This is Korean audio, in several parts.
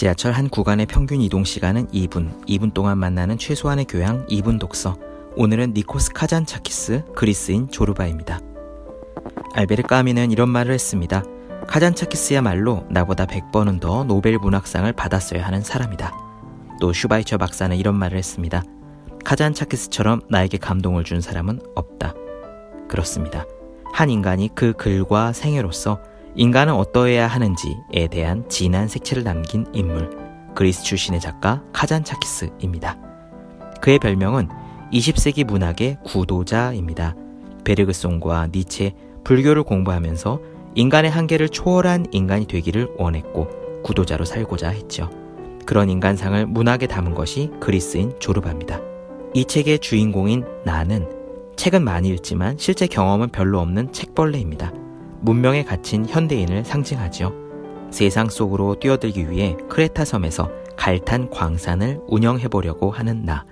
지하철 한 구간의 평균 이동 시간은 2분, 2분 동안 만나는 최소한의 교양 2분 독서. 오늘은 니코스 카잔차키스 그리스인 조르바입니다. 알베르 까뮈는 이런 말을 했습니다. 카잔차키스야말로 나보다 100번은 더 노벨 문학상을 받았어야 하는 사람이다. 또 슈바이처 박사는 이런 말을 했습니다. 카잔차키스처럼 나에게 감동을 준 사람은 없다. 그렇습니다. 한 인간이 그 글과 생애로서 인간은 어떠해야 하는지에 대한 진한 색채를 남긴 인물, 그리스 출신의 작가 카잔차키스입니다. 그의 별명은 20세기 문학의 구도자입니다. 베르그송과 니체, 불교를 공부하면서 인간의 한계를 초월한 인간이 되기를 원했고 구도자로 살고자 했죠. 그런 인간상을 문학에 담은 것이 그리스인 조르바입니다. 이 책의 주인공인 나는 책은 많이 읽지만 실제 경험은 별로 없는 책벌레입니다. 문명에 갇힌 현대인을 상징하지요. 세상 속으로 뛰어들기 위해 크레타 섬에서 갈탄 광산을 운영해 보려고 하는 나.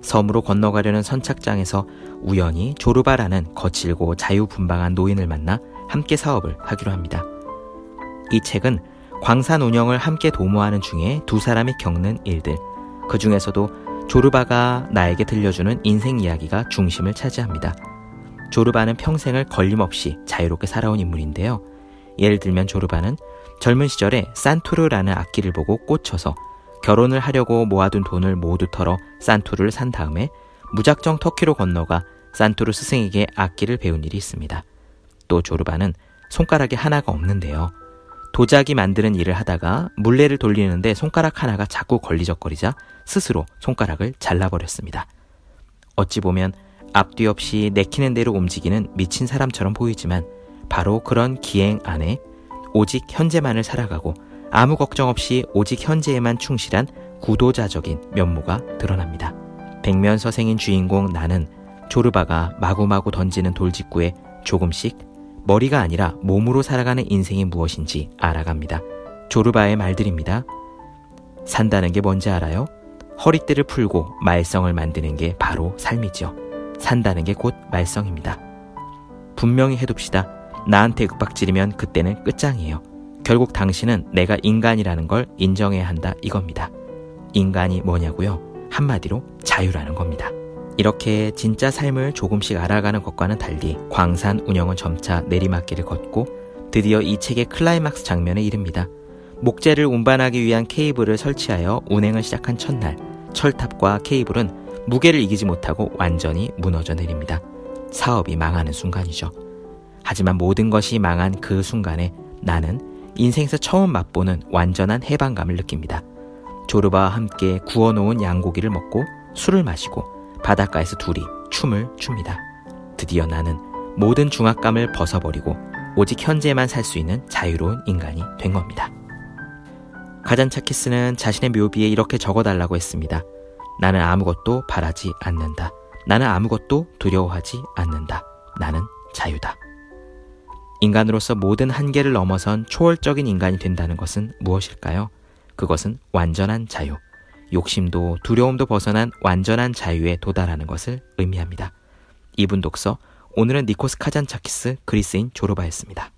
섬으로 건너가려는 선착장에서 우연히 조르바라는 거칠고 자유분방한 노인을 만나 함께 사업을 하기로 합니다. 이 책은 광산 운영을 함께 도모하는 중에 두 사람이 겪는 일들, 그 중에서도 조르바가 나에게 들려주는 인생 이야기가 중심을 차지합니다. 조르바는 평생을 걸림없이 자유롭게 살아온 인물인데요. 예를 들면 조르바는 젊은 시절에 산투르라는 악기를 보고 꽂혀서 결혼을 하려고 모아둔 돈을 모두 털어 산투르를 산 다음에 무작정 터키로 건너가 산투르 스승에게 악기를 배운 일이 있습니다. 또 조르바는 손가락이 하나가 없는데요. 도자기 만드는 일을 하다가 물레를 돌리는데 손가락 하나가 자꾸 걸리적거리자 스스로 손가락을 잘라버렸습니다. 어찌 보면 앞뒤 없이 내키는 대로 움직이는 미친 사람처럼 보이지만 바로 그런 기행 안에 오직 현재만을 살아가고 아무 걱정 없이 오직 현재에만 충실한 구도자적인 면모가 드러납니다. 백면 서생인 주인공 나는 조르바가 마구마구 던지는 돌직구에 조금씩 머리가 아니라 몸으로 살아가는 인생이 무엇인지 알아갑니다. 조르바의 말들입니다. 산다는 게 뭔지 알아요? 허리띠를 풀고 말썽을 만드는 게 바로 삶이죠. 산다는 게 곧 말썽입니다. 분명히 해둡시다. 나한테 윽박지르면 그때는 끝장이에요. 결국 당신은 내가 인간이라는 걸 인정해야 한다 이겁니다. 인간이 뭐냐고요? 한마디로 자유라는 겁니다. 이렇게 진짜 삶을 조금씩 알아가는 것과는 달리 광산 운영은 점차 내리막길을 걷고 드디어 이 책의 클라이막스 장면에 이릅니다. 목재를 운반하기 위한 케이블을 설치하여 운행을 시작한 첫날 철탑과 케이블은 무게를 이기지 못하고 완전히 무너져 내립니다. 사업이 망하는 순간이죠. 하지만 모든 것이 망한 그 순간에 나는 인생에서 처음 맛보는 완전한 해방감을 느낍니다. 조르바와 함께 구워놓은 양고기를 먹고 술을 마시고 바닷가에서 둘이 춤을 춥니다. 드디어 나는 모든 중압감을 벗어버리고 오직 현재만 살 수 있는 자유로운 인간이 된 겁니다. 가잔차키스는 자신의 묘비에 이렇게 적어달라고 했습니다. 나는 아무것도 바라지 않는다. 나는 아무것도 두려워하지 않는다. 나는 자유다. 인간으로서 모든 한계를 넘어선 초월적인 인간이 된다는 것은 무엇일까요? 그것은 완전한 자유. 욕심도 두려움도 벗어난 완전한 자유에 도달하는 것을 의미합니다. 이분 독서, 오늘은 니코스 카잔차키스 그리스인 조르바였습니다.